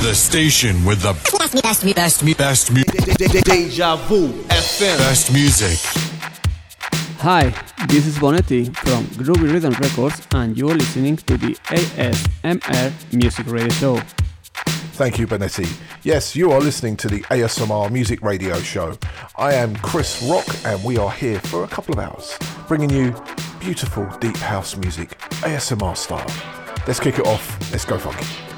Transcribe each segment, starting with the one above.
The station with the best, me, best, me, best, me, best, me, Deja Vu FM. best music. Hi, this is Bonetti from Groovy Rhythm Records, and you are listening to the ASMR Music Radio Show. Thank you, Bonetti. Yes, you are listening to the ASMR Music Radio Show. I am Chris Rock, and we are here for a couple of hours, bringing you beautiful deep house music, ASMR style. Let's kick it off. Let's go funky.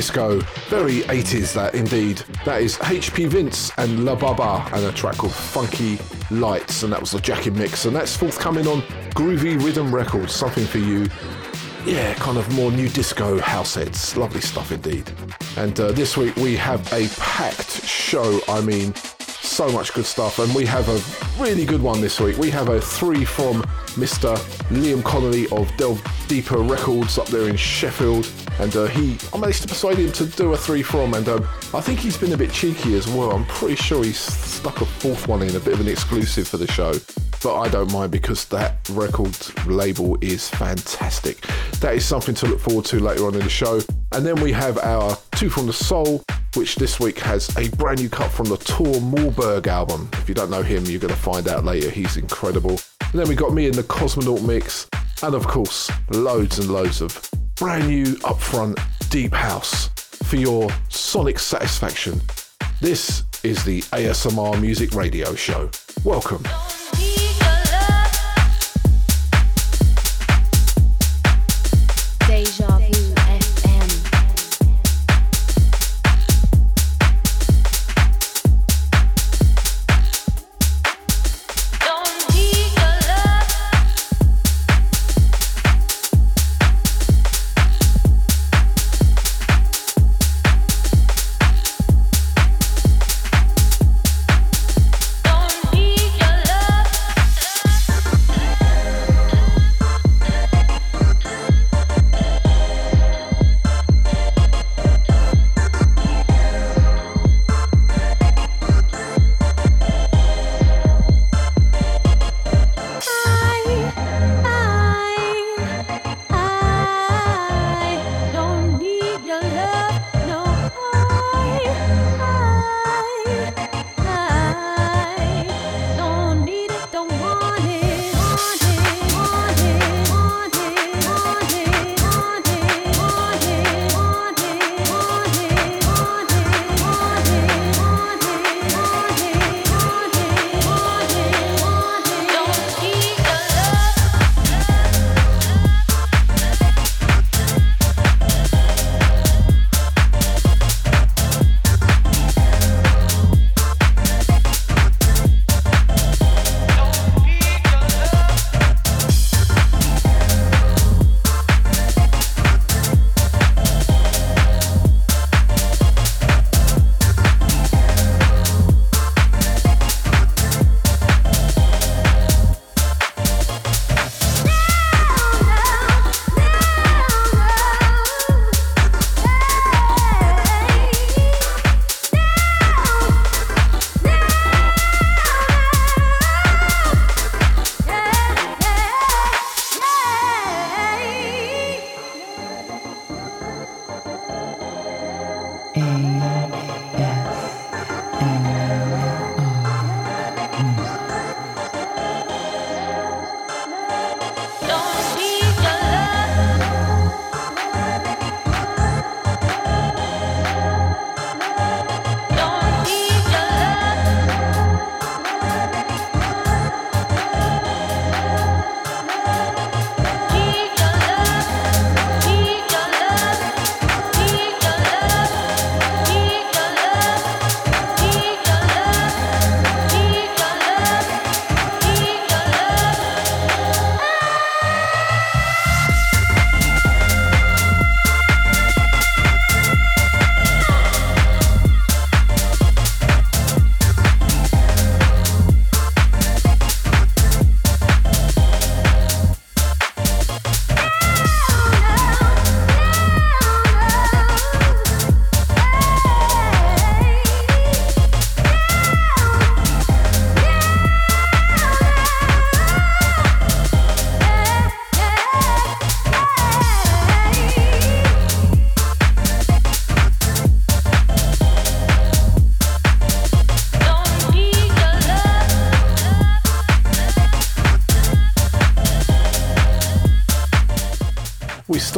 Disco, very 80s that indeed. That is HP Vince and La Baba and a track called Funky Lights, and that was the Jackie mix, and that's forthcoming on Groovy Rhythm Records, something for you. Yeah, kind of more new disco house heads. Lovely stuff indeed. And uh, this week we have a packed show. I mean, so much good stuff, and we have a really good one this week. We have a three from Mr. Liam Connolly of Delve Deeper Records up there in Sheffield, and uh, he, I managed to persuade him to do a three from, and um, I think he's been a bit cheeky as well. I'm pretty sure he's stuck a fourth one in, a bit of an exclusive for the show. But I don't mind because that record label is fantastic. That is something to look forward to later on in the show. And then we have our Two from the Soul, which this week has a brand new cut from the Tor Morberg album. If you don't know him, you're going to find out later. He's incredible. And then we got me in the Cosmonaut mix. And of course, loads and loads of brand new upfront deep house for your sonic satisfaction. This is the ASMR Music Radio Show. Welcome.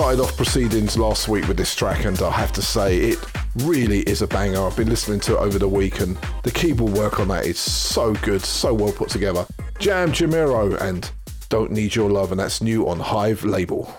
Started off proceedings last week with this track, and I have to say, it really is a banger. I've been listening to it over the week, and the keyboard work on that is so good, so well put together. Jam Jamiro and Don't Need Your Love, and that's new on Hive label.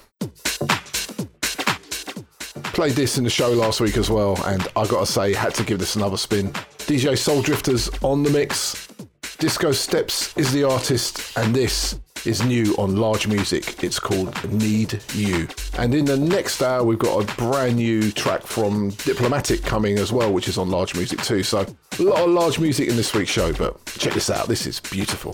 Played this in the show last week as well, and I gotta say, had to give this another spin. DJ Soul Drifters on the mix. Disco Steps is the artist, and this is new on Large Music. It's called Need You. And in the next hour, we've got a brand new track from Diplomatic coming as well, which is on Large Music too. So a lot of Large Music in this week's show, but check this out. This is beautiful.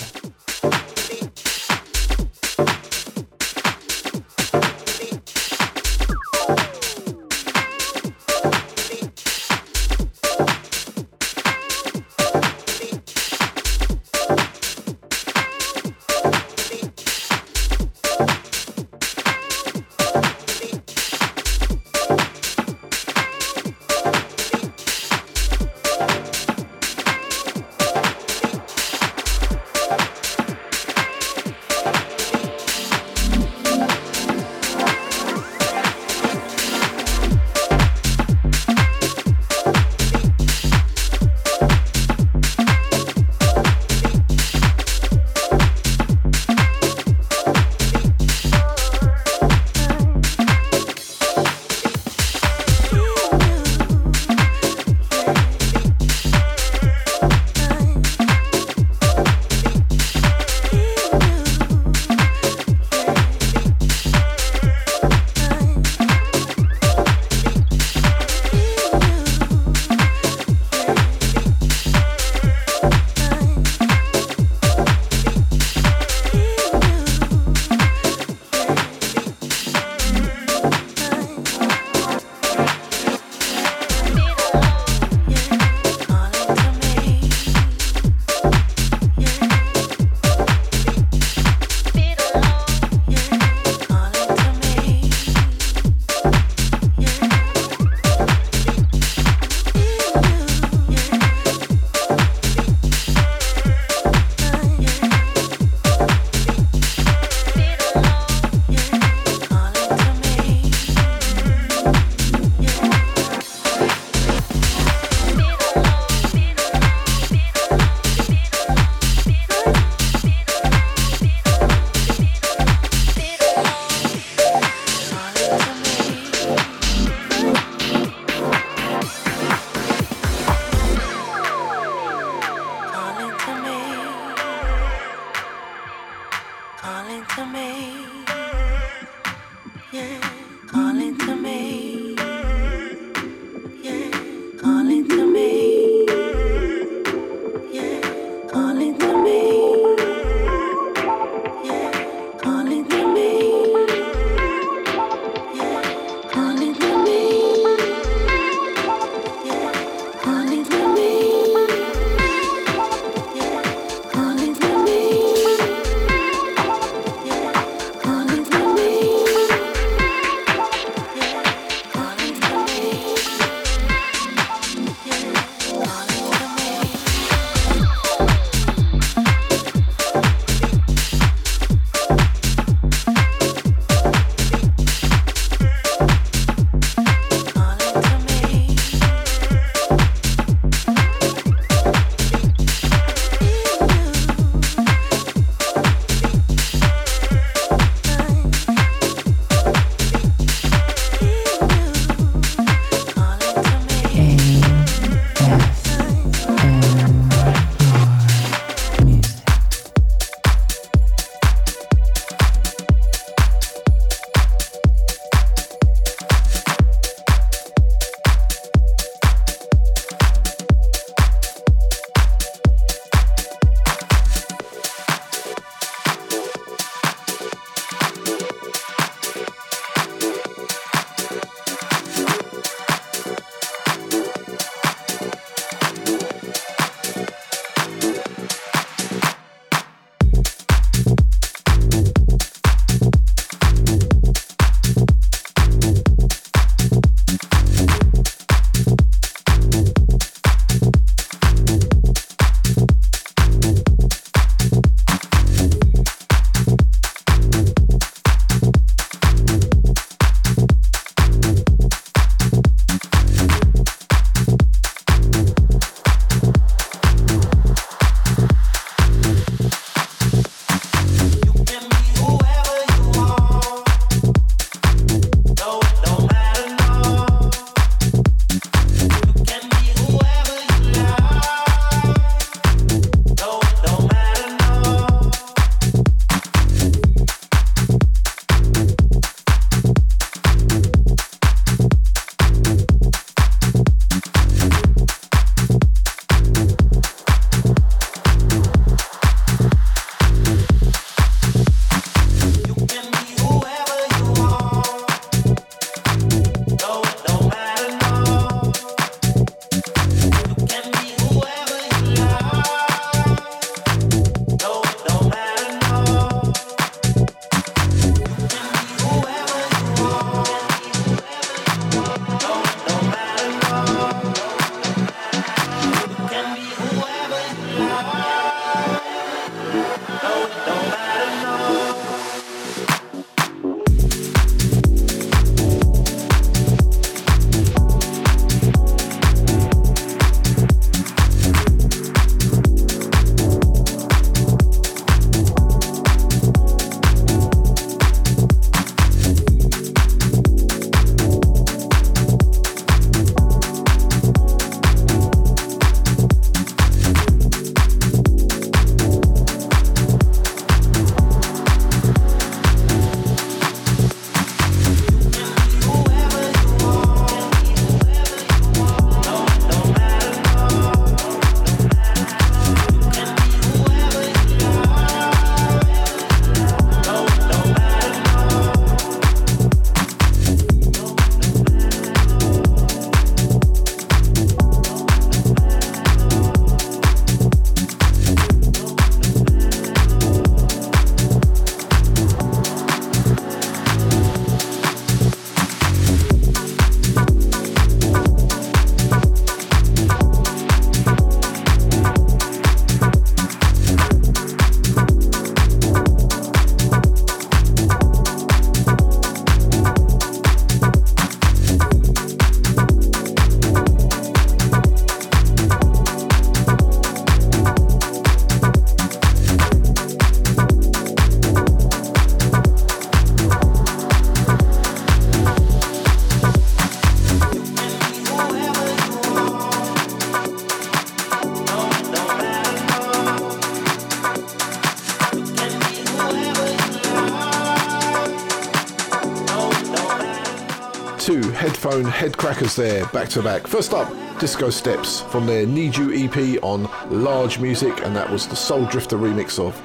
Crackers there, back to back. First up, Disco Steps from their Need You EP on Large Music, and that was the Soul Drifter remix of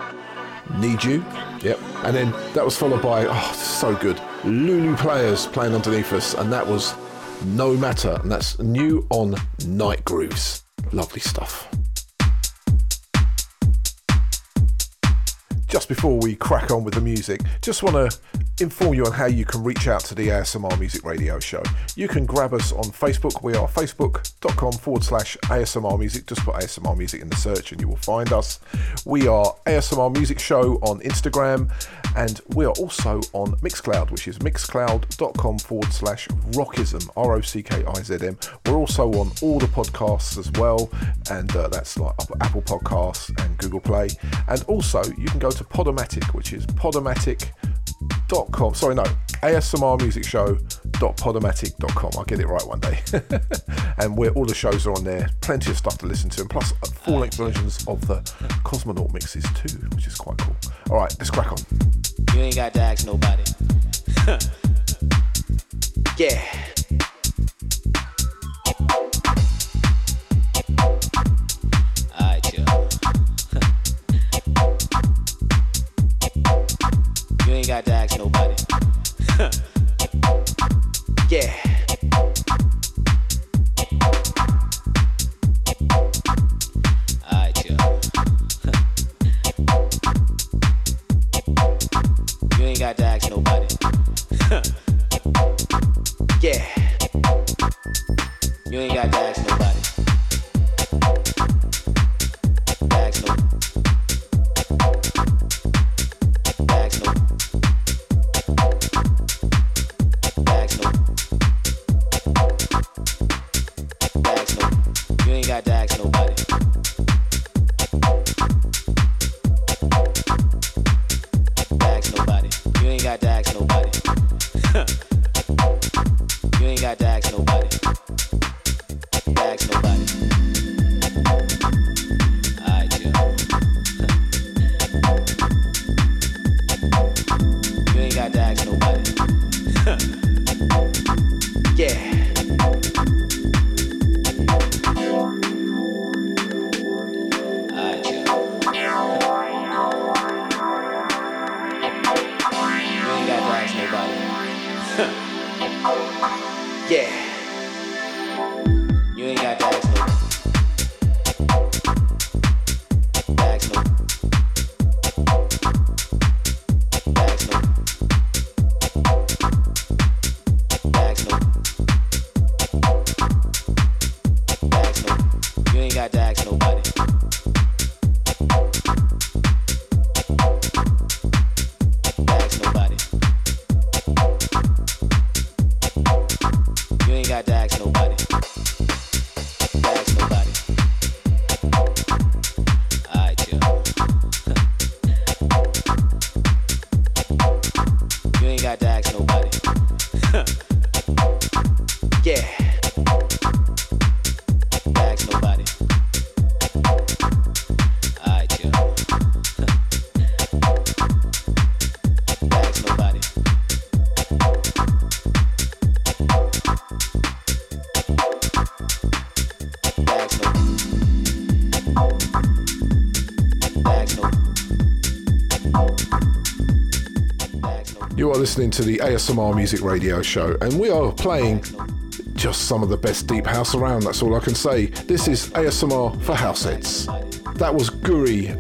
Need You. Yep. And then that was followed by, oh, so good, Lulu Players playing underneath us, and that was No Matter, and that's new on Night Grooves. Lovely stuff. Just before we crack on with the music, just want to inform you on how you can reach out to the ASMR Music Radio Show. You can grab us on Facebook. We are facebook.com forward slash ASMR Music. Just put ASMR Music in the search and you will find us. We are ASMR Music Show on Instagram and we are also on Mixcloud, which is mixcloud.com forward slash rockism, R O C K I Z M. We're also on all the podcasts as well, and uh, that's like Apple Podcasts and Google Play. And also, you can go to Podomatic, which is podomatic.com. Sorry, no, asmrmusicshow.podomatic.com. I'll get it right one day. and where all the shows are on there, plenty of stuff to listen to, and plus uh, full length versions of the Cosmonaut mixes too, which is quite cool. All right, let's crack on. You ain't got to ask nobody. yeah. You ain't got to ask nobody. yeah. Alright, y'all. You ain't got to ask nobody. yeah. You ain't got to ask nobody. Listening to the ASMR Music Radio Show, and we are playing just some of the best deep house around. That's all I can say. This is ASMR for house heads. That was Guri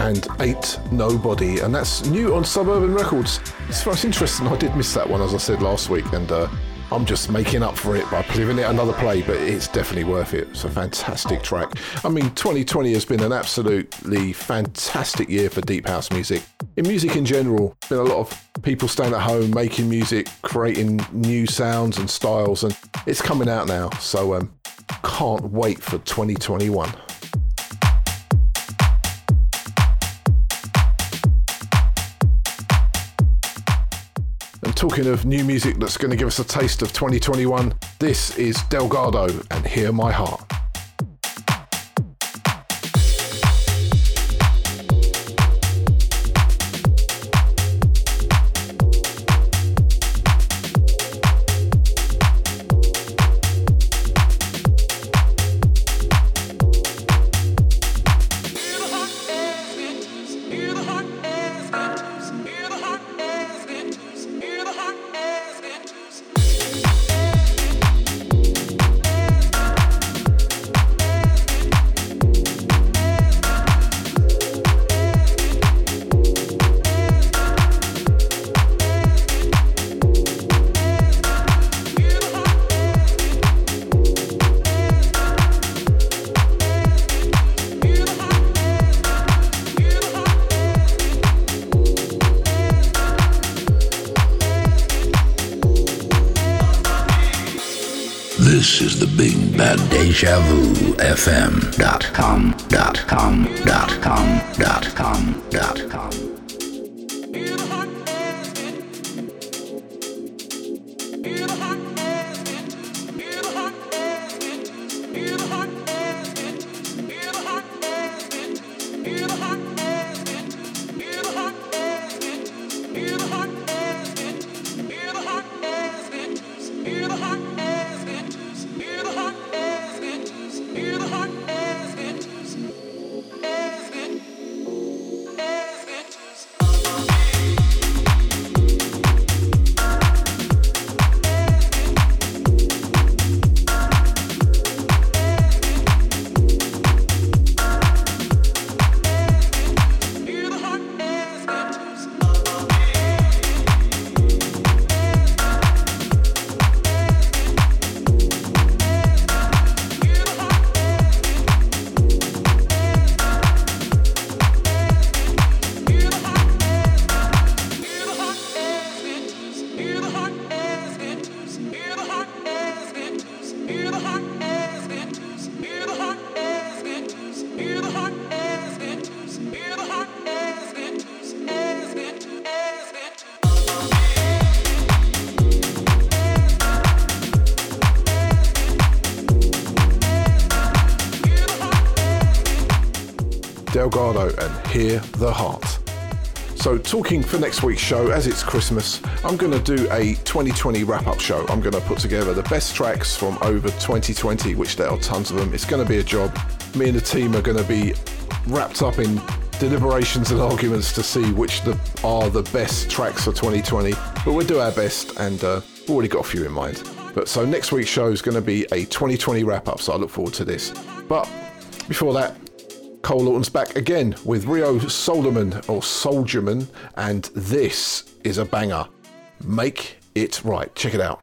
and Ain't Nobody, and that's new on Suburban Records. It's, it's interesting. I did miss that one, as I said last week, and uh, I'm just making up for it by giving it another play, but it's definitely worth it. It's a fantastic track. I mean, 2020 has been an absolutely fantastic year for deep house music. In music in general, been a lot of people staying at home, making music, creating new sounds and styles, and it's coming out now. So, um, can't wait for 2021. And talking of new music that's going to give us a taste of 2021, this is Delgado and Hear My Heart. Delgado and Hear the Heart. So, talking for next week's show, as it's Christmas, I'm going to do a 2020 wrap up show. I'm going to put together the best tracks from over 2020, which there are tons of them. It's going to be a job. Me and the team are going to be wrapped up in deliberations and arguments to see which the, are the best tracks for 2020. But we'll do our best, and uh, we've already got a few in mind. But so next week's show is going to be a 2020 wrap up, so I look forward to this. But before that, Cole Lawton's back again with Rio Solderman or Soldierman, and this is a banger. Make it right. Check it out.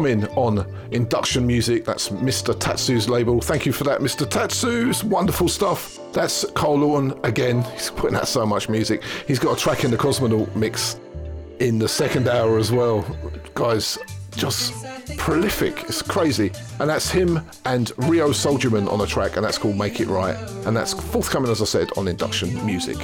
Forthcoming on Induction Music. That's Mr. Tatsu's label. Thank you for that, Mr. Tatsu. It's wonderful stuff. That's Cole Lawton again. He's putting out so much music. He's got a track in the Cosmonaut mix in the second hour as well. Guys, just prolific. It's crazy. And that's him and Rio Soldierman on a track, and that's called Make It Right. And that's forthcoming, as I said, on Induction Music.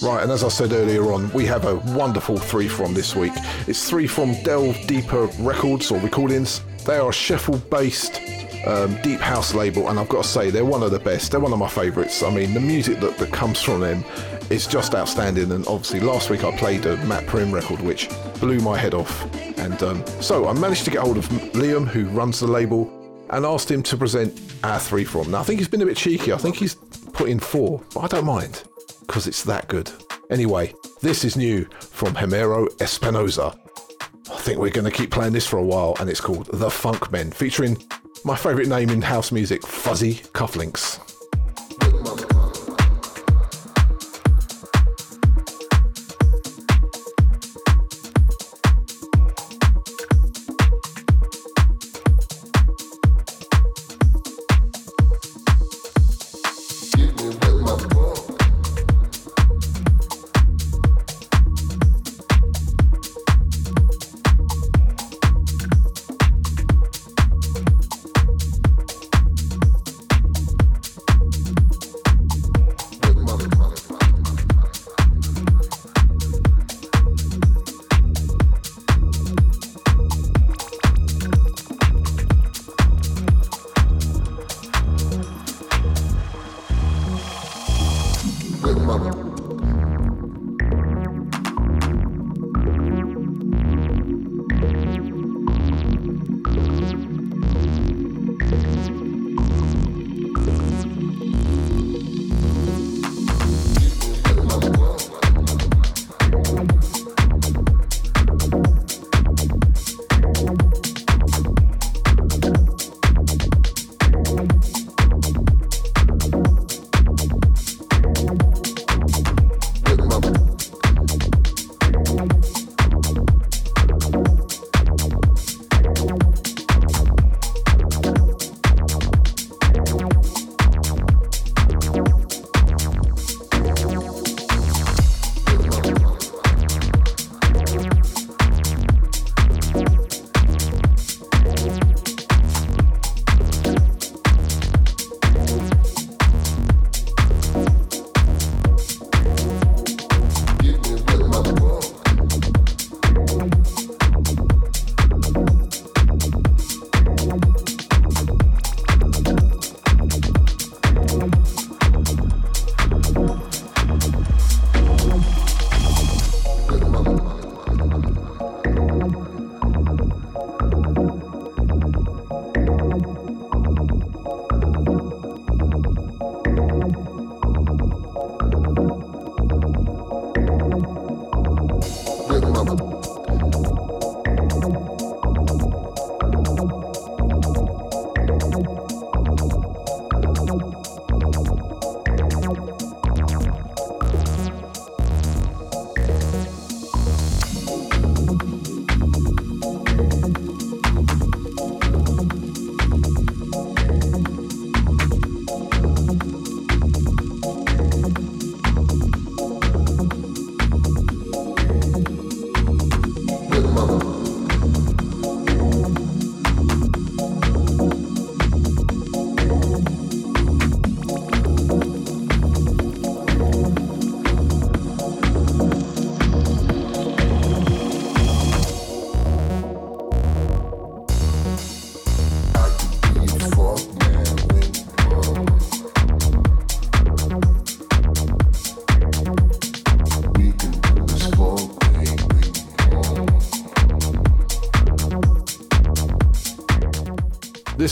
Right, and as I said earlier on, we have a wonderful three from this week. It's three from Delve Deeper Records or recordings. They are a Sheffield based um, deep house label, and I've got to say, they're one of the best. They're one of my favourites. I mean, the music that, that comes from them is just outstanding. And obviously, last week I played a Matt Prim record, which blew my head off. And um, so I managed to get hold of Liam, who runs the label, and asked him to present our three from. Now, I think he's been a bit cheeky. I think he's put in four, but I don't mind because it's that good. Anyway, this is new from Hemero Espinosa. I think we're going to keep playing this for a while, and it's called The Funk Men, featuring my favourite name in house music, Fuzzy Cufflinks.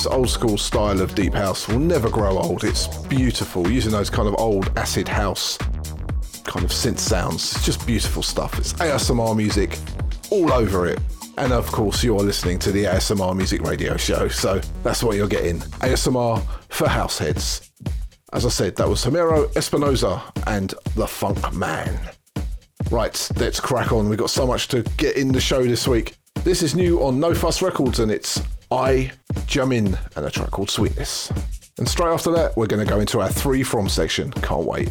Old school style of deep house will never grow old. It's beautiful, using those kind of old acid house kind of synth sounds. It's just beautiful stuff. It's ASMR music all over it. And of course, you're listening to the ASMR Music Radio Show, so that's what you're getting. ASMR for house heads. As I said, that was Homero Espinosa and The Funk Man. Right, let's crack on. We've got so much to get in the show this week. This is new on No Fuss Records and it's I Jamin and a track called Sweetness. And straight after that, we're going to go into our three from section. Can't wait.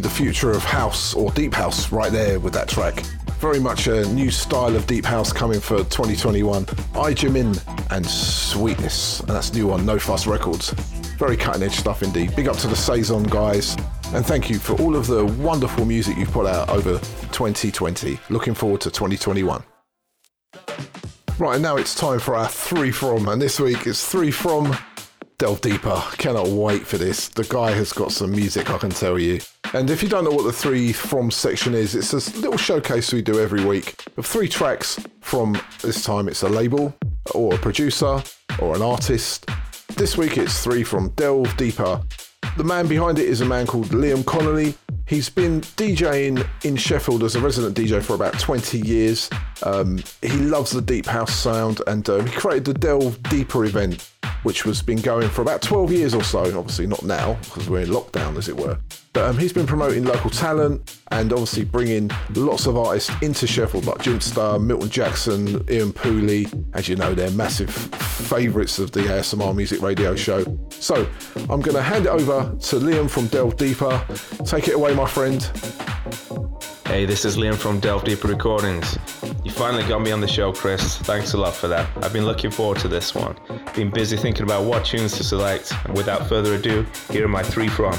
The future of house or deep house right there with that track. Very much a new style of deep house coming for 2021. I Jimin and Sweetness, and that's new on No Fuss Records. Very cutting edge stuff indeed. Big up to the Saison guys, and thank you for all of the wonderful music you've put out over 2020. Looking forward to 2021. Right, and now it's time for our three from, and this week it's three from delve deeper. Cannot wait for this. The guy has got some music, I can tell you. And if you don't know what the three from section is, it's a little showcase we do every week of three tracks from this time it's a label or a producer or an artist. This week it's three from Delve Deeper. The man behind it is a man called Liam Connolly. He's been DJing in Sheffield as a resident DJ for about 20 years. Um, he loves the deep house sound and uh, he created the Delve Deeper event which has been going for about 12 years or so. Obviously, not now because we're in lockdown, as it were. But um, he's been promoting local talent and obviously bringing lots of artists into Sheffield, like Jimpster, Milton Jackson, Ian Pooley. As you know, they're massive favourites of the ASMR Music Radio show. So I'm going to hand it over to Liam from Delve Deeper. Take it away, my friend. Hey, this is Liam from Delve Deeper Recordings. You finally got me on the show, Chris. Thanks a lot for that. I've been looking forward to this one. Been busy thinking about what tunes to select, and without further ado, here are my three from.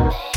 Yeah.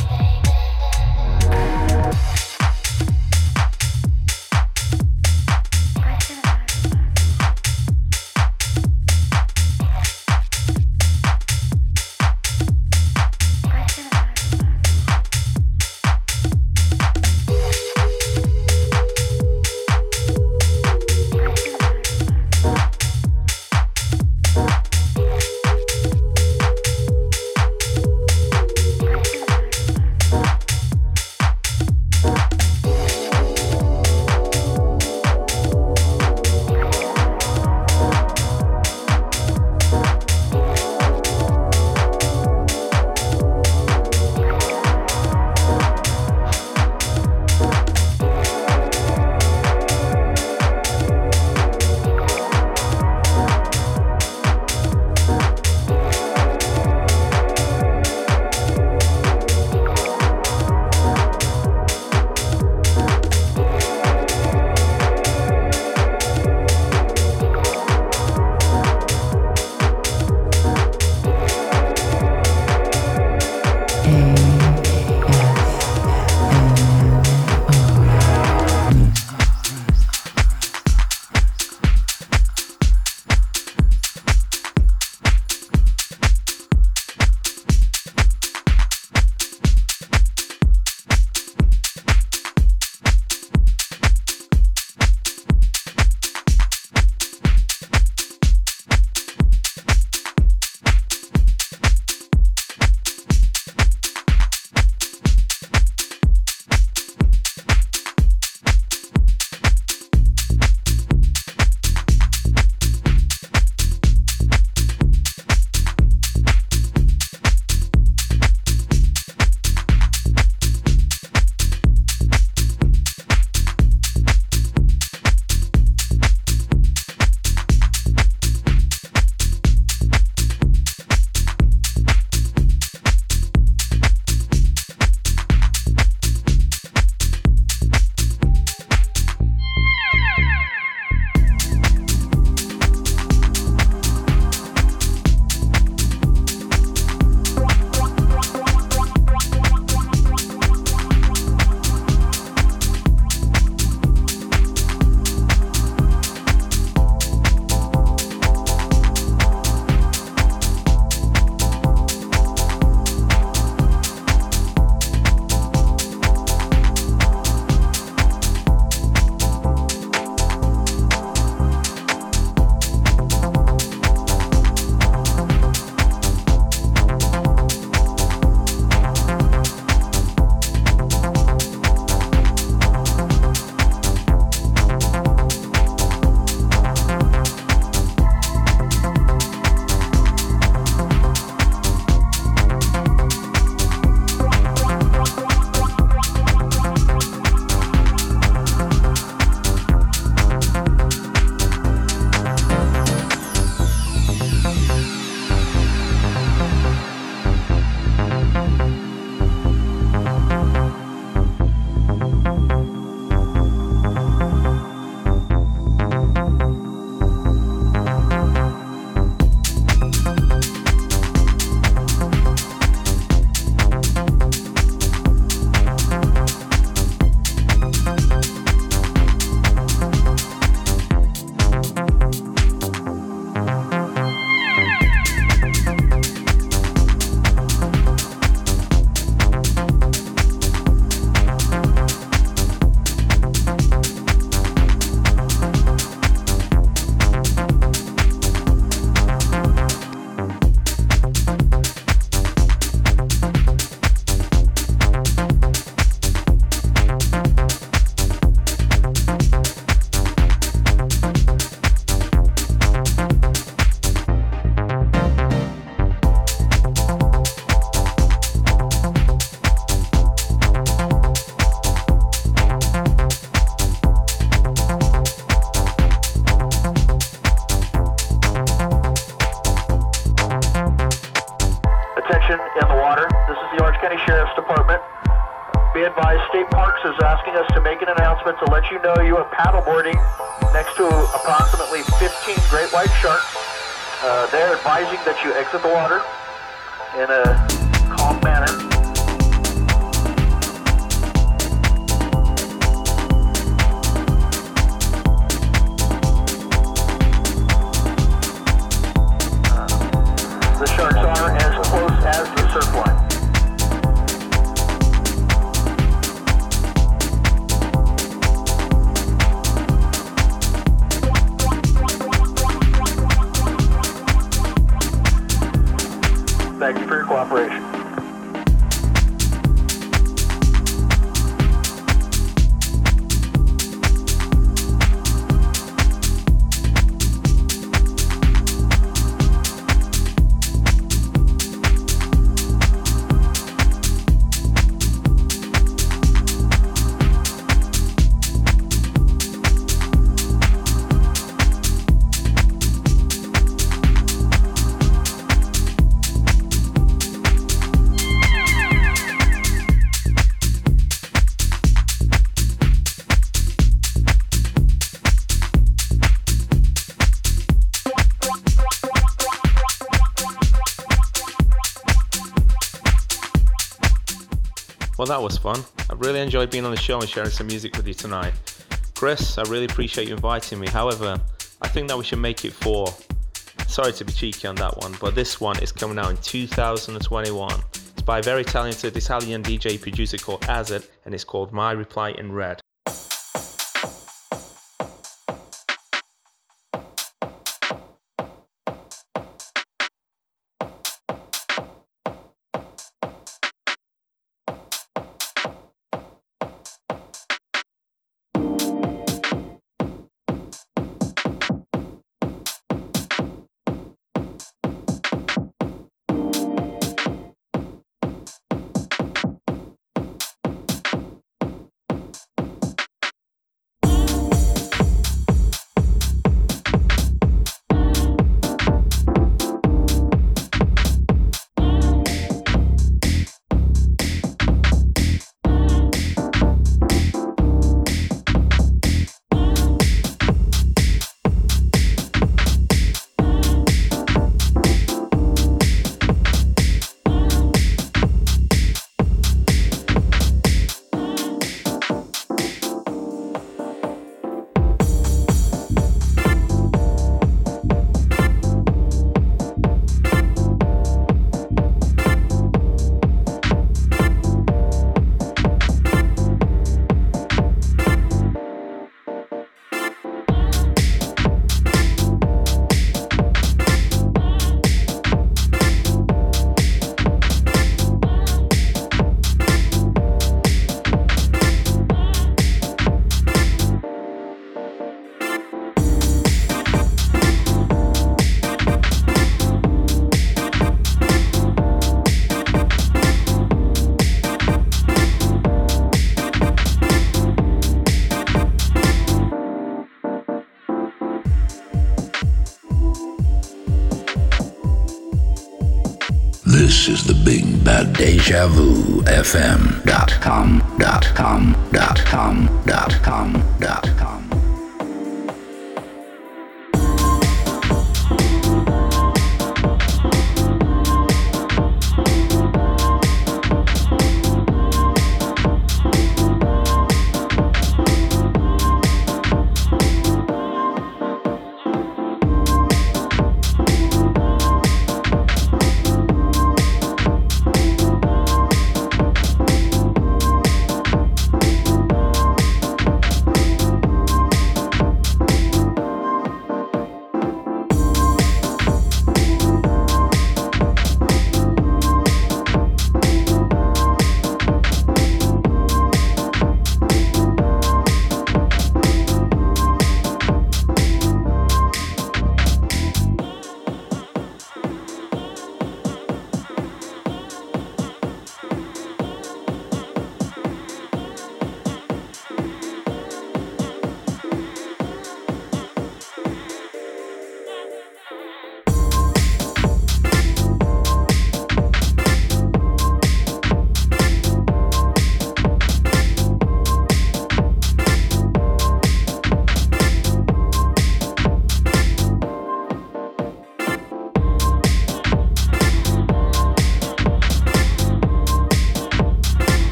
You exit the water in a was fun. I really enjoyed being on the show and sharing some music with you tonight. Chris, I really appreciate you inviting me. However, I think that we should make it four. Sorry to be cheeky on that one, but this one is coming out in 2021. It's by a very talented Italian DJ producer called Azet, and it's called My Reply in Red. Bad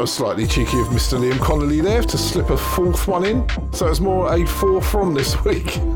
That was slightly cheeky of Mr. Liam Connolly there to slip a fourth one in. So it's more a four from this week.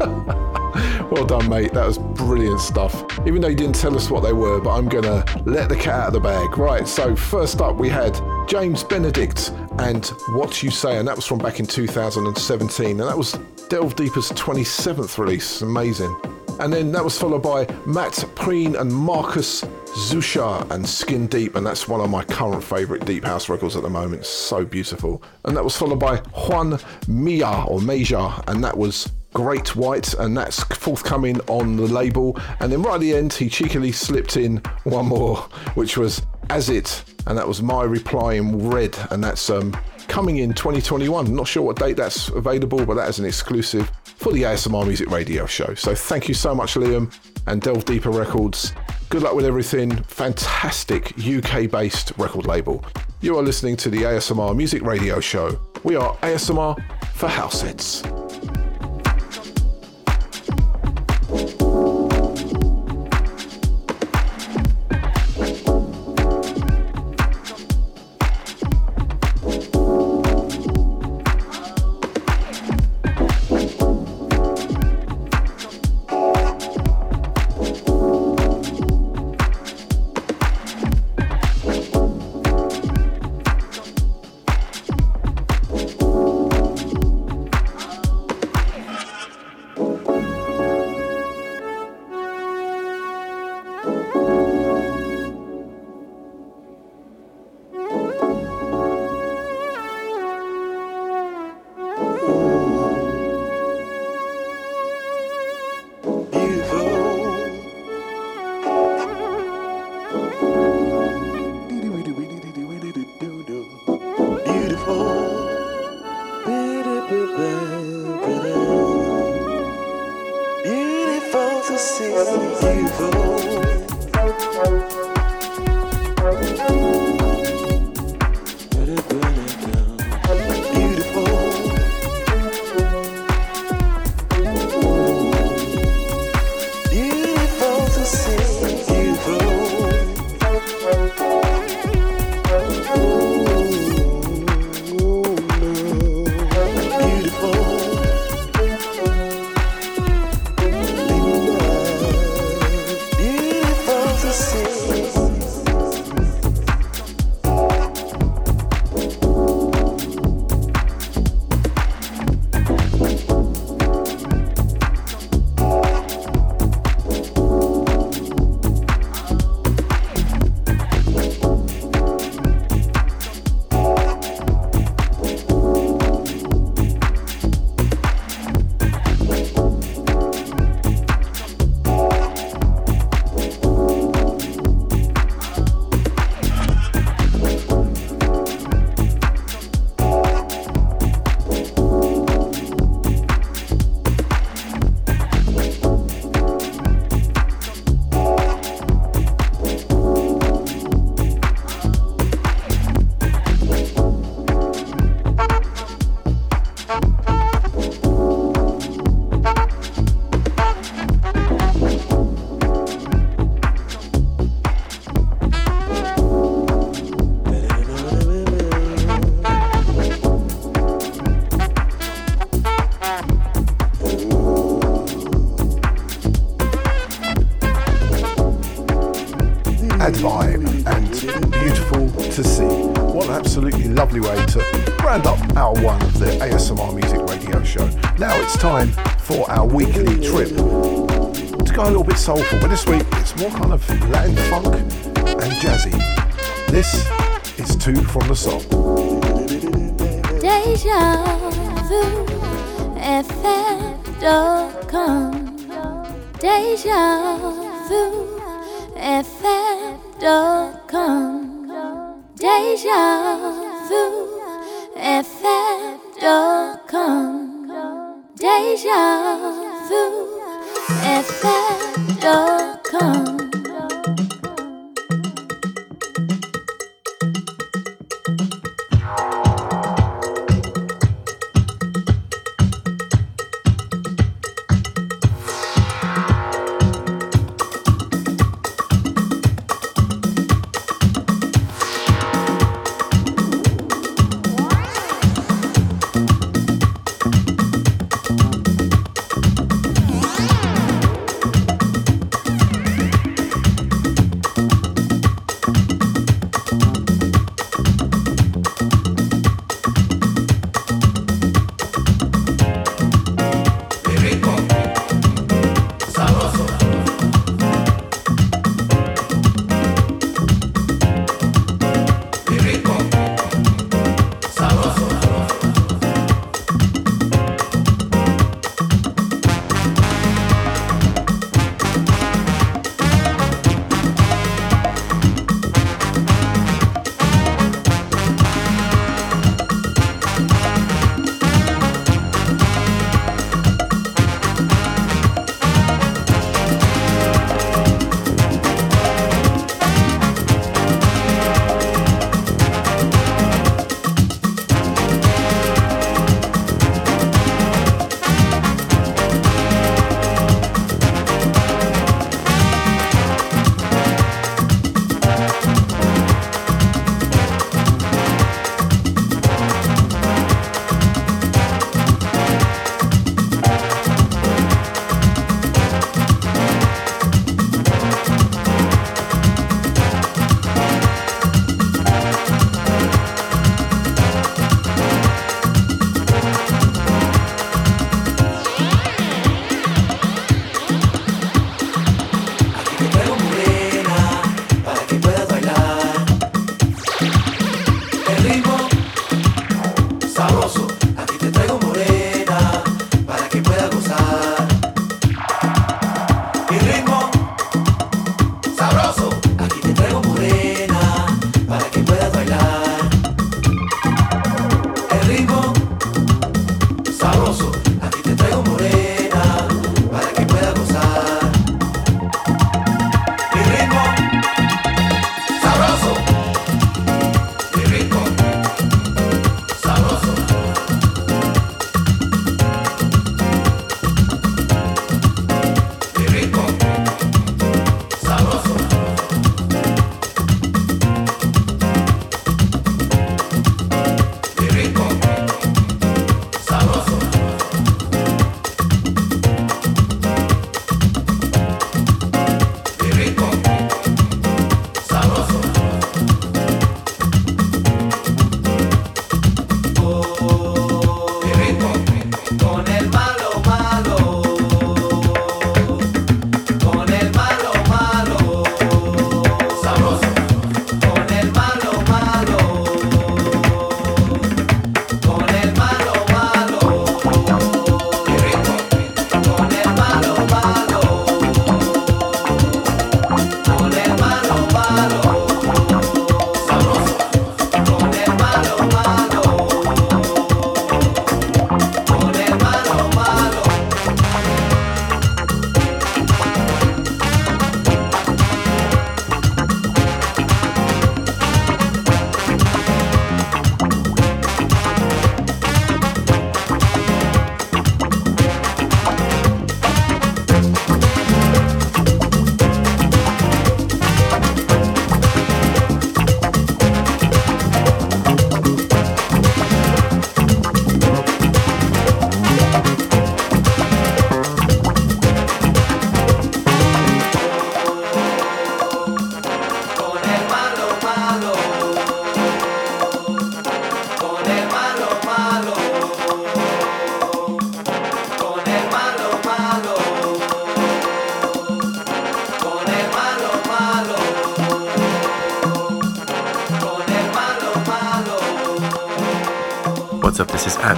well done, mate. That was brilliant stuff. Even though you didn't tell us what they were, but I'm going to let the cat out of the bag. Right, so first up we had James Benedict and What You Say, and that was from back in 2017. And that was Delve Deeper's 27th release. Amazing. And then that was followed by Matt Preen and Marcus Zusha and Skin Deep, and that's one of my current favourite deep house records at the moment. So beautiful. And that was followed by Juan Mia or Meja, and that was Great White, and that's forthcoming on the label. And then right at the end, he cheekily slipped in one more, which was As It, and that was my reply in red, and that's um, coming in 2021. Not sure what date that's available, but that is an exclusive for the ASMR Music Radio Show. So thank you so much, Liam, and Delve Deeper Records. Good luck with everything. Fantastic UK based record label. You are listening to the ASMR Music Radio Show. We are ASMR for house hits. Soulful, but this week it's more kind of Latin funk and jazzy. This is two from the song. Deja vu FM.com. Deja vu. FM.com.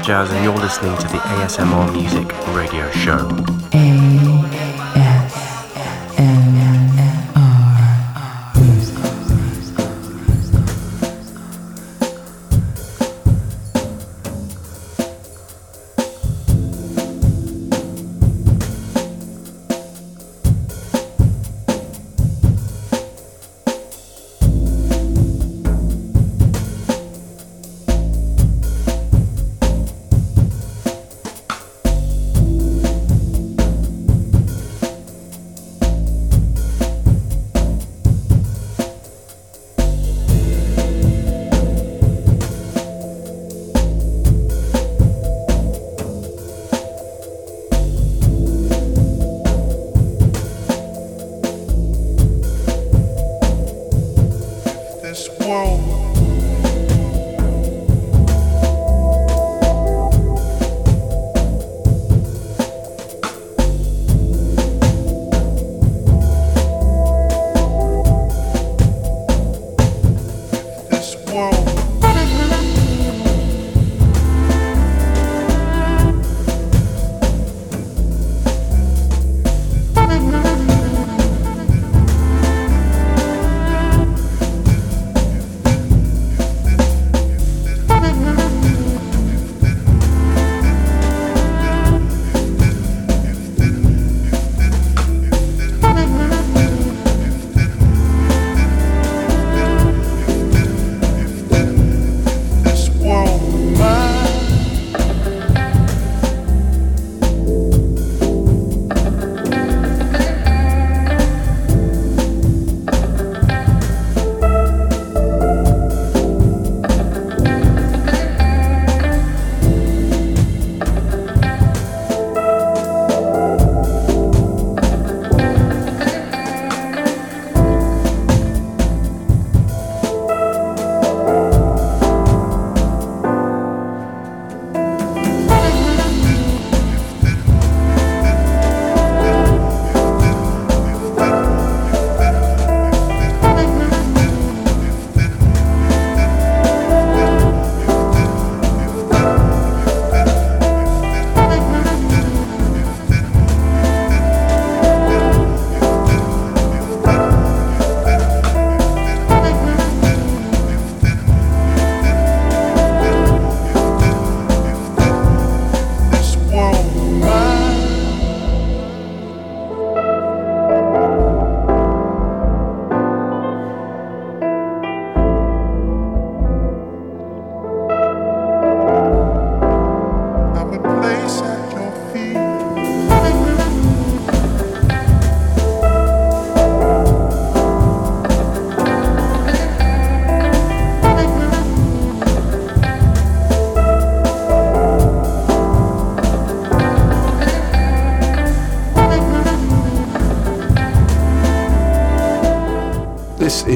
Atjazz, and you're listening to the ASMR Music Radio Show.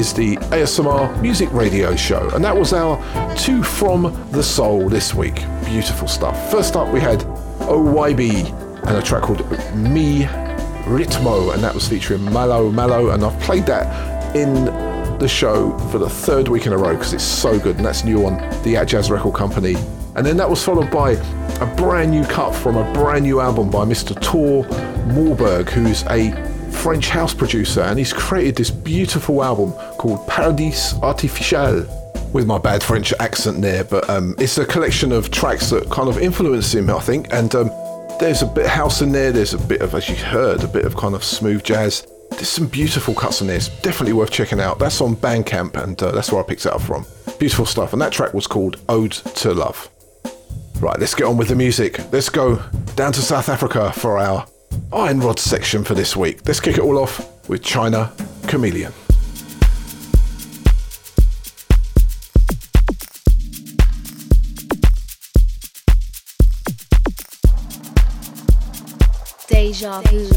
Is the ASMR Music Radio Show, and that was our Two from the Soul this week. Beautiful stuff. First up, we had OYB and a track called Me Ritmo, and that was featuring Malo Malo, and I've played that in the show for the third week in a row because it's so good, and that's new on the Atjazz Record Company. And then that was followed by a brand new cut from a brand new album by Mr. Tor Moorberg, who's a French house producer, and he's created this beautiful album called Paradis Artificiel. With my bad French accent there, but um, it's a collection of tracks that kind of influenced him, I think. And um, there's a bit of house in there, there's a bit of, as you heard, a bit of kind of smooth jazz. There's some beautiful cuts in there. It's definitely worth checking out. That's on Bandcamp, and uh, that's where I picked it up from. Beautiful stuff. And that track was called Ode to Love. Right, let's get on with the music. Let's go down to South Africa for our Iron Rod section for this week. Let's kick it all off with China Charmeleon. Deja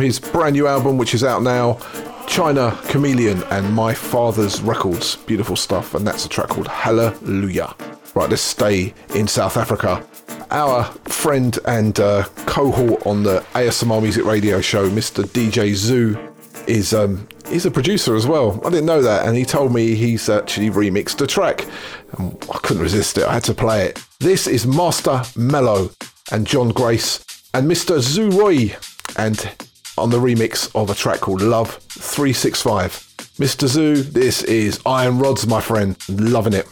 his brand new album, which is out now. China Charmeleon and My Father's Records. Beautiful stuff. And that's a track called Hallelujah. Right, let's stay in South Africa. Our friend and uh, cohort on the ASMR Music Radio show, Mr. DJ Zoo, is um, he's a producer as well. I didn't know that, and he told me he's actually remixed a track. I couldn't resist it. I had to play it. This is Master Mellow and John Grace and Mr. Zoo Roy, and on the remix of a track called Love 365. Mr. Zoo, this is Iron Rods, my friend. Loving it.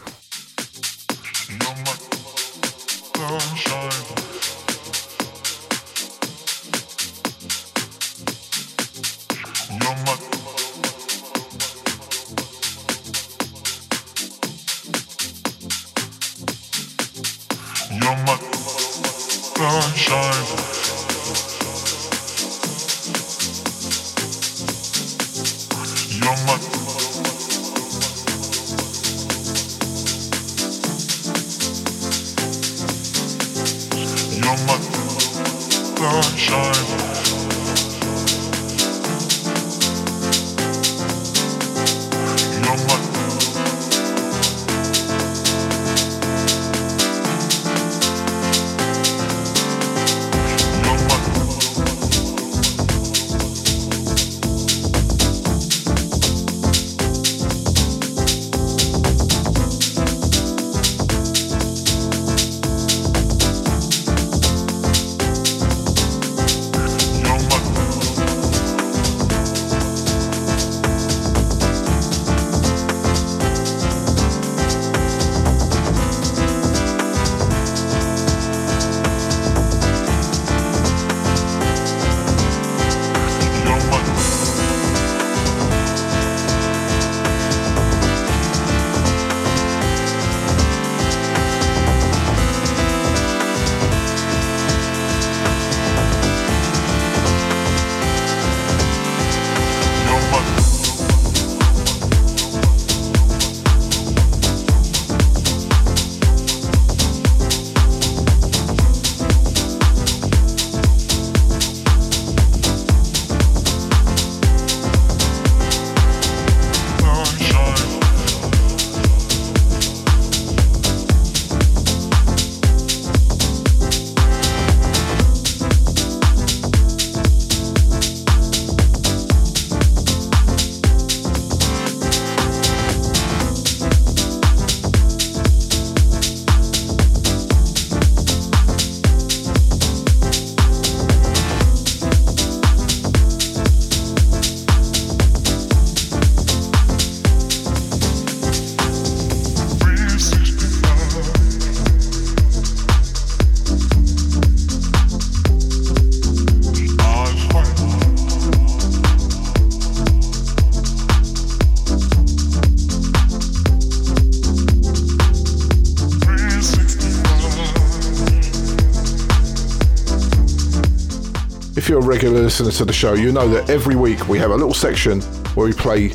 Regular listener to the show, you know that every week we have a little section where we play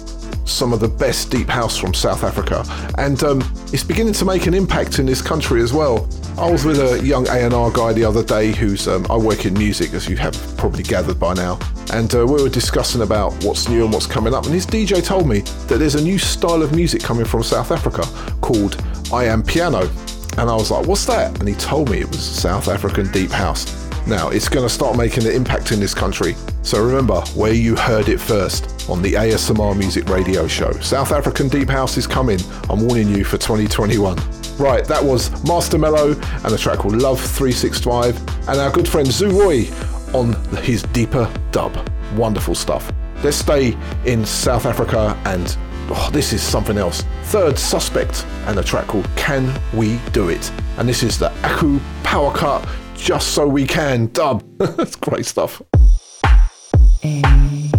some of the best deep house from South Africa, and um, it's beginning to make an impact in this country as well. I was with a young A&R guy the other day who's um, I work in music, as you have probably gathered by now, and uh, we were discussing about what's new and what's coming up. And his DJ told me that there's a new style of music coming from South Africa called Amapiano, and I was like, "What's that?" And he told me it was South African deep house. Now, it's going to start making an impact in this country. So remember where you heard it first on the ASMR Music Radio Show. South African Deep House is coming. I'm warning you for 2021. Right, that was Master Mellow and a track called Love 365 and our good friend Zoo Roy on his Deeper dub. Wonderful stuff. Let's stay in South Africa and oh, this is something else. Third Suspect and a track called Can We Do It? And this is the Aku Power Cut just so we can dub. That's great stuff. Yes,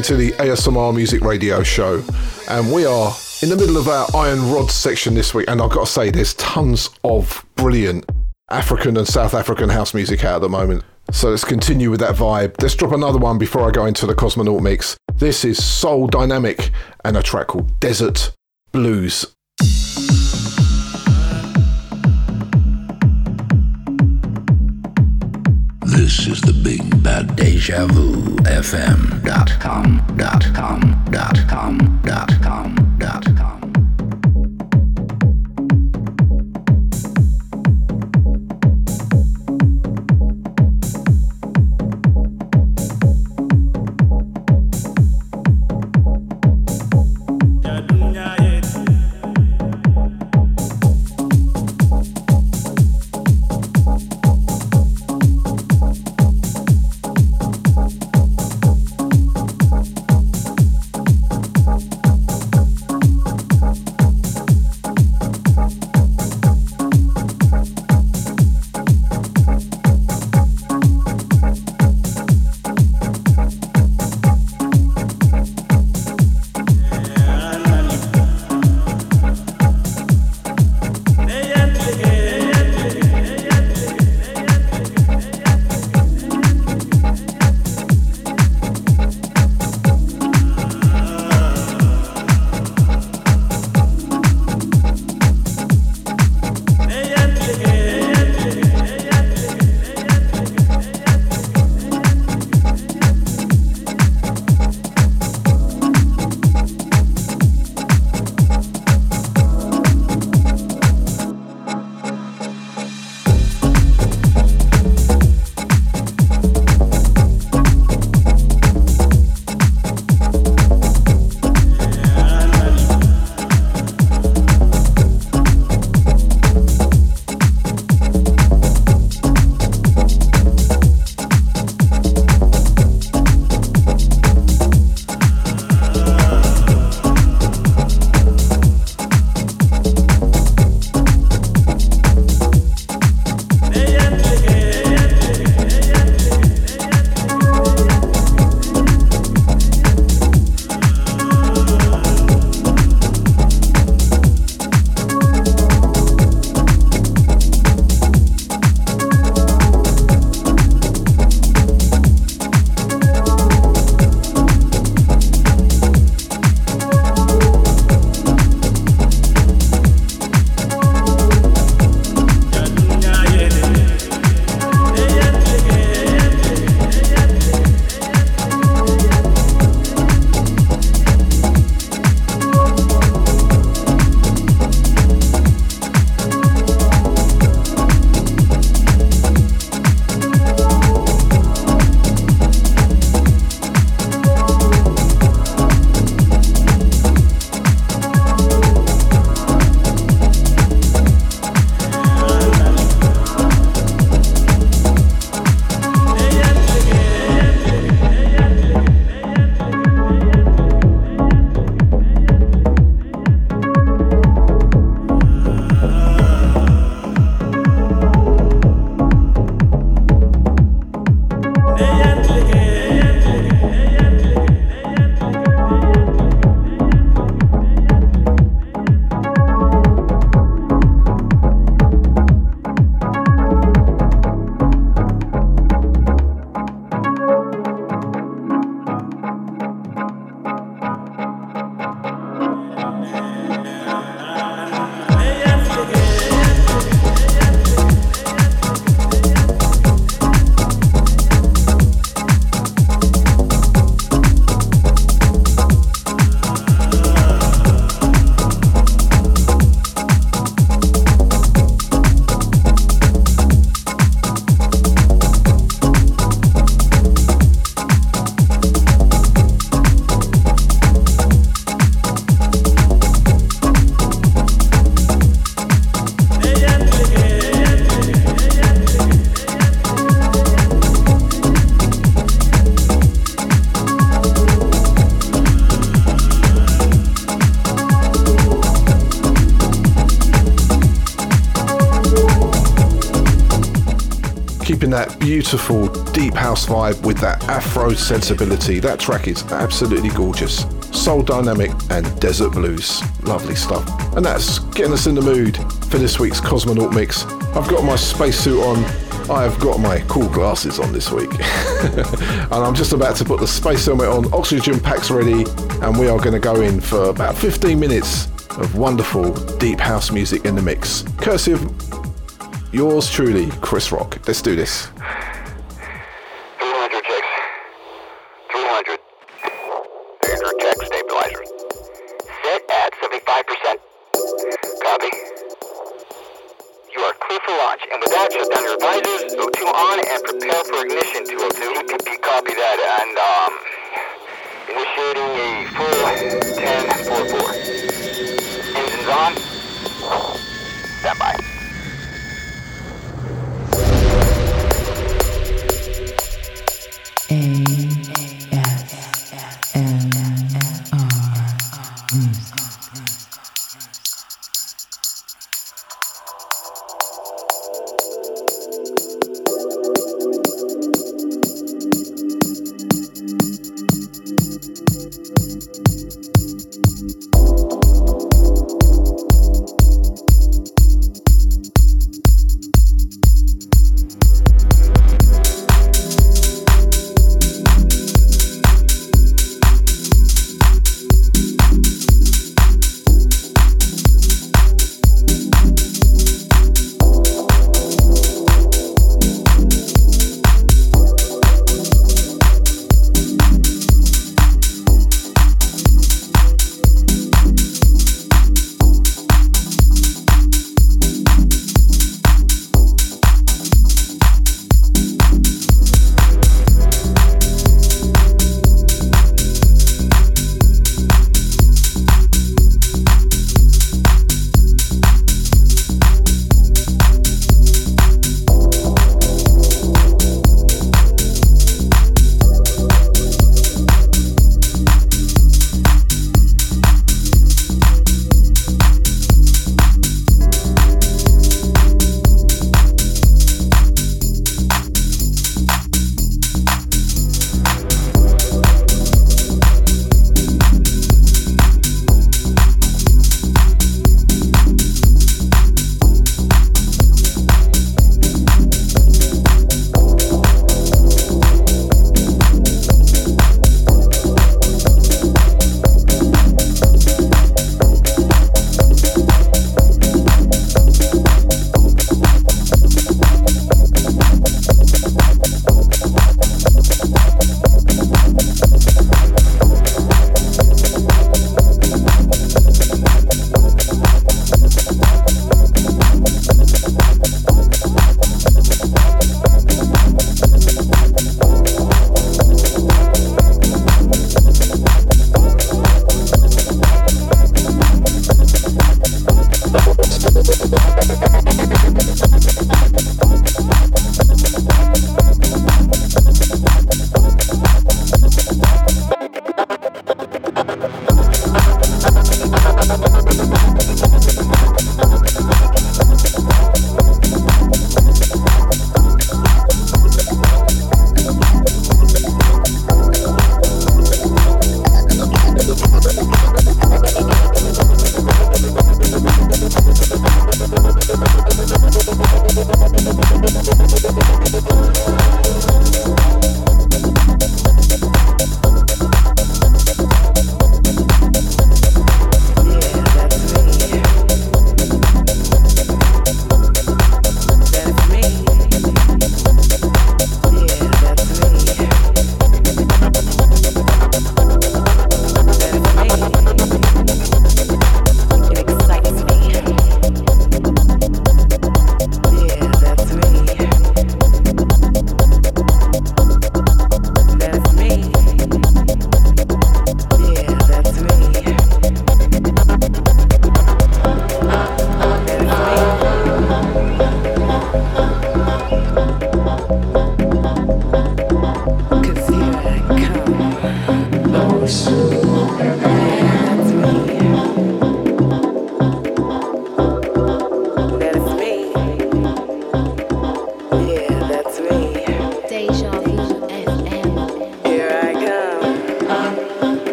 listening to the ASMR Music Radio Show, and we are in the middle of our Iron Rod section this week. And I've got to say, there's tons of brilliant African and South African house music out at the moment. So let's continue with that vibe. Let's drop another one before I go into the Cosmonaut mix. This is Soul Dynamic and a track called Desert Blues. This is the Big Bad Deja Vu. FM beautiful deep house vibe with that Afro sensibility. That track is absolutely gorgeous. Soul dynamic and desert blues. Lovely stuff. And that's getting us in the mood for this week's Cosmonaut mix. I've got my spacesuit on. I've got my cool glasses on this week. and I'm just about to put the space helmet on, oxygen packs ready, and we are going to go in for about 15 minutes of wonderful deep house music in the mix. Cursive yours truly, Chris Rock. Let's do this.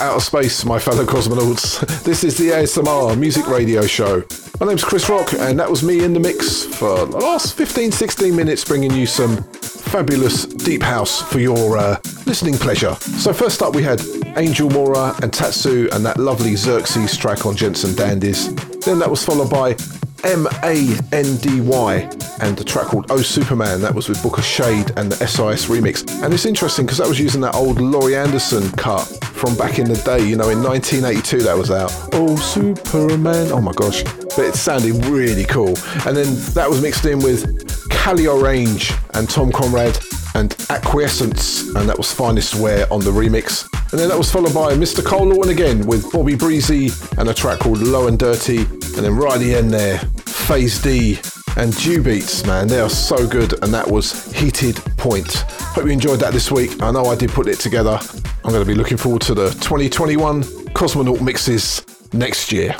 from outer space, my fellow cosmonauts. This is the ASMR music radio show. My name's Chris Rock, and that was me in the mix for the last 15 16 minutes, bringing you some fabulous deep house for your uh, listening pleasure. So, first up, we had Angel Mora and Tatsu and that lovely Xerxes track on Jensen Dandies. Then that was followed by M A N D Y and the track called Oh Superman. That was with Booka Shade and the SIS remix. And it's interesting because that was using that old Laurie Anderson cut from back in the day. You know, in 1982 that was out. Oh Superman. Oh my gosh. But it sounded really cool. And then that was mixed in with Cali Orange and Tom Conrad and Acquiescence, and that was Finest Wear on the remix. And then that was followed by Mr. Cole again with Bobby Breezy and a track called Low and Dirty. And then right at the end there, Phase D and Dew Beats, man, they are so good. And that was Heated Point. Hope you enjoyed that this week. I know I did put it together. I'm going to be looking forward to the 2021 Cosmonaut mixes next year.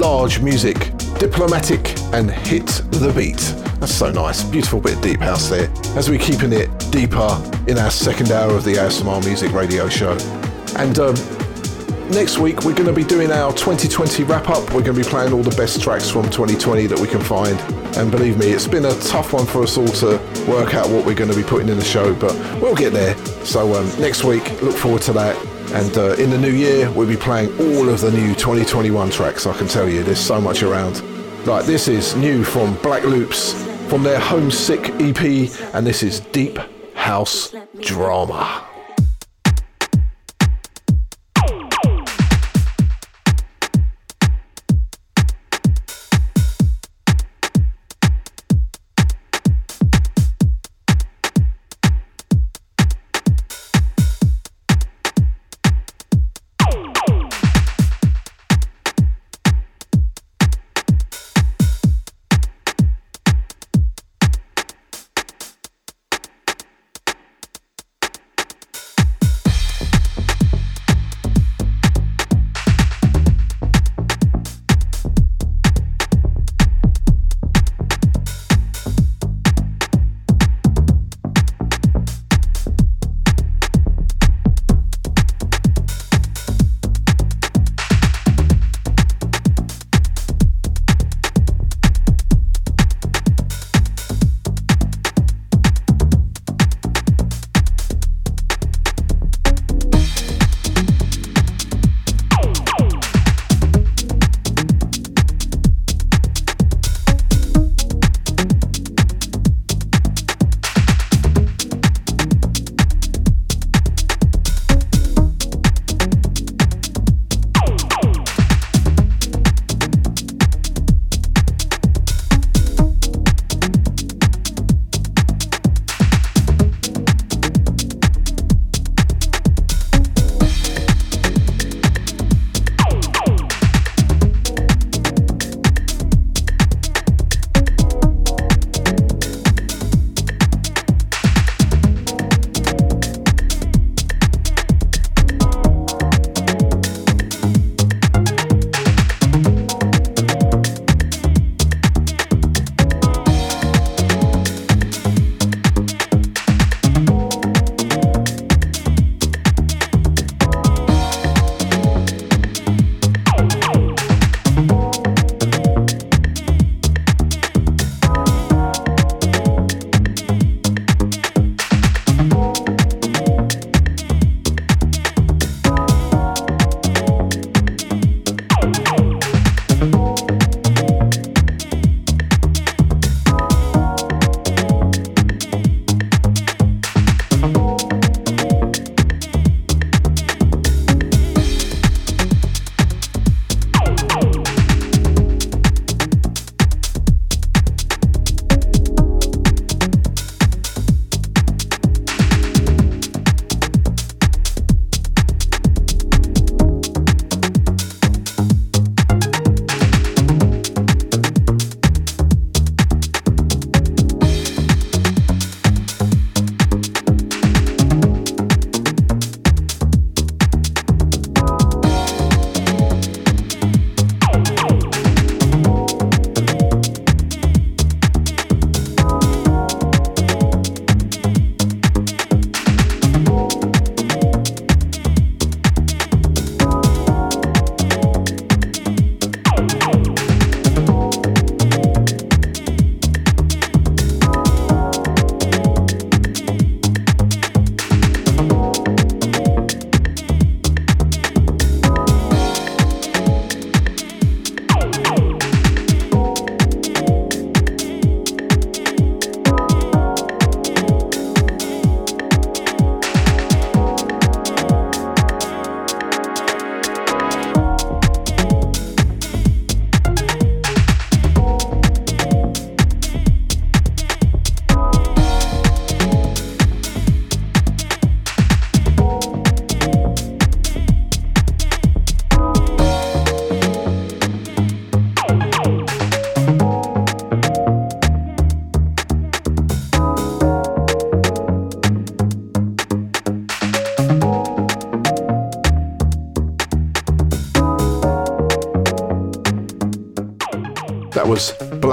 Large Music, Diplomatic and Hit the Beat. That's so nice. Beautiful bit of deep house there. As we're keeping it deeper in our second hour of the ASMR Music Radio Show. And um, next week we're going to be doing our 2020 wrap up. We're going to be playing all the best tracks from 2020 that we can find. And believe me, it's been a tough one for us all to work out what we're going to be putting in the show, but we'll get there. So um, next week, look forward to that. And uh, in the new year, we'll be playing all of the new 2021 tracks. I can tell you, there's so much around. Like this is new from Black Loops from their Homesick EP, and this is Deep House Drama.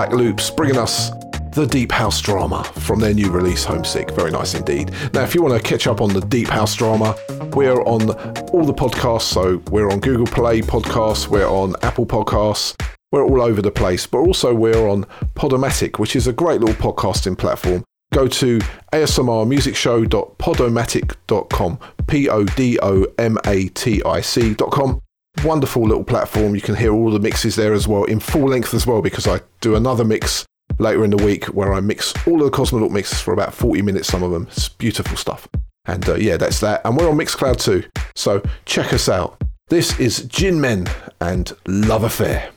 Black Loops bringing us the Deep House drama from their new release, Homesick. Very nice indeed. Now, if you want to catch up on the Deep House drama, we're on all the podcasts. So we're on Google Play Podcasts, we're on Apple Podcasts, we're all over the place, but also we're on Podomatic, which is a great little podcasting platform. Go to asmrmusicshow.podomatic.com, P O D O M A T I C.com. Wonderful little platform. You can hear all the mixes there as well, in full length as well, because I do another mix later in the week where I mix all of the Cosmonaut mixes for about 40 minutes, some of them. It's beautiful stuff. And uh, yeah, that's that. And we're on Mixcloud too. So check us out. This is Gin Men and Love Affair.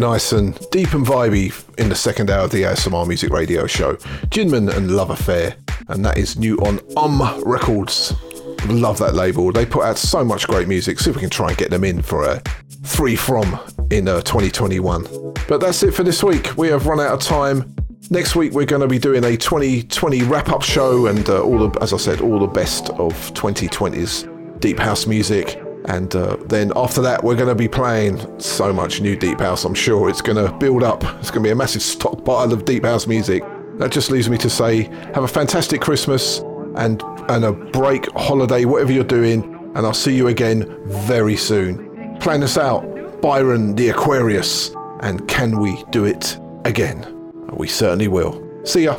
Nice and deep and vibey in the second hour of the ASMR Music Radio Show. Jinman and Love Affair, and that is new on Um Records. Love that label. They put out so much great music. See if we can try and get them in for a free from in uh, 2021. But that's it for this week. We have run out of time. Next week we're going to be doing a 2020 wrap-up show and uh, all the, as I said, all the best of 2020's deep house music. And uh, then after that, we're going to be playing so much new Deep House. I'm sure it's going to build up. It's going to be a massive stockpile of Deep House music. That just leaves me to say, have a fantastic Christmas and, and a break, holiday, whatever you're doing. And I'll see you again very soon. Plan us out, Byron the Aquarius. And can we do it again? We certainly will. See ya.